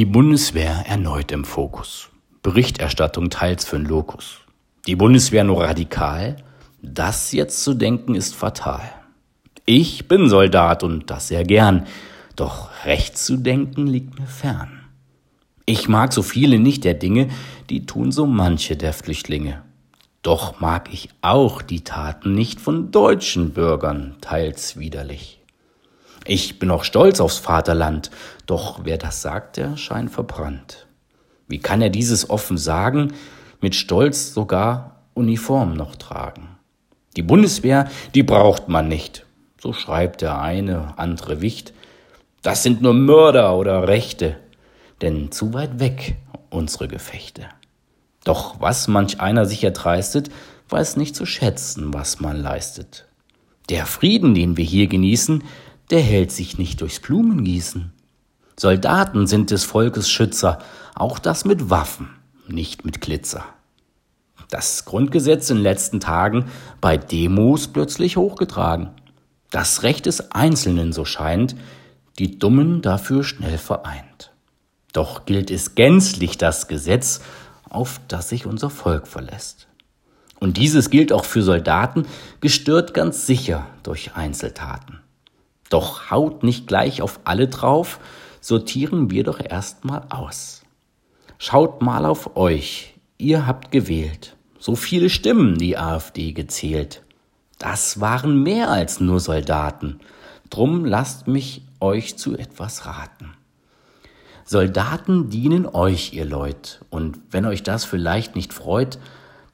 Die Bundeswehr erneut im Fokus. Berichterstattung teils für den Lokus. Die Bundeswehr nur radikal? Das jetzt zu denken ist fatal. Ich bin Soldat und das sehr gern, doch recht zu denken liegt mir fern. Ich mag so viele nicht der Dinge, die tun so manche der Flüchtlinge. Doch mag ich auch die Taten nicht von deutschen Bürgern, teils widerlich. Ich bin auch stolz aufs Vaterland, doch wer das sagt, der scheint verbrannt. Wie kann er dieses offen sagen, mit Stolz sogar Uniform noch tragen? Die Bundeswehr, die braucht man nicht, so schreibt der eine, andere Wicht. Das sind nur Mörder oder Rechte, denn zu weit weg unsere Gefechte. Doch was manch einer sich erdreistet, weiß nicht zu schätzen, was man leistet. Der Frieden, den wir hier genießen, der hält sich nicht durchs Blumengießen. Soldaten sind des Volkes Schützer, auch das mit Waffen, nicht mit Glitzer. Das Grundgesetz in letzten Tagen bei Demos plötzlich hochgetragen. Das Recht des Einzelnen, so scheint, die Dummen dafür schnell vereint. Doch gilt es gänzlich das Gesetz, auf das sich unser Volk verlässt. Und dieses gilt auch für Soldaten, gestört ganz sicher durch Einzeltaten. Doch haut nicht gleich auf alle drauf, sortieren wir doch erstmal aus. Schaut mal auf euch, ihr habt gewählt. So viele Stimmen die AfD gezählt. Das waren mehr als nur Soldaten. Drum lasst mich euch zu etwas raten. Soldaten dienen euch, ihr Leut, und wenn euch das vielleicht nicht freut,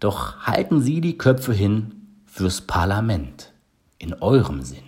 doch halten sie die Köpfe hin fürs Parlament in eurem Sinn.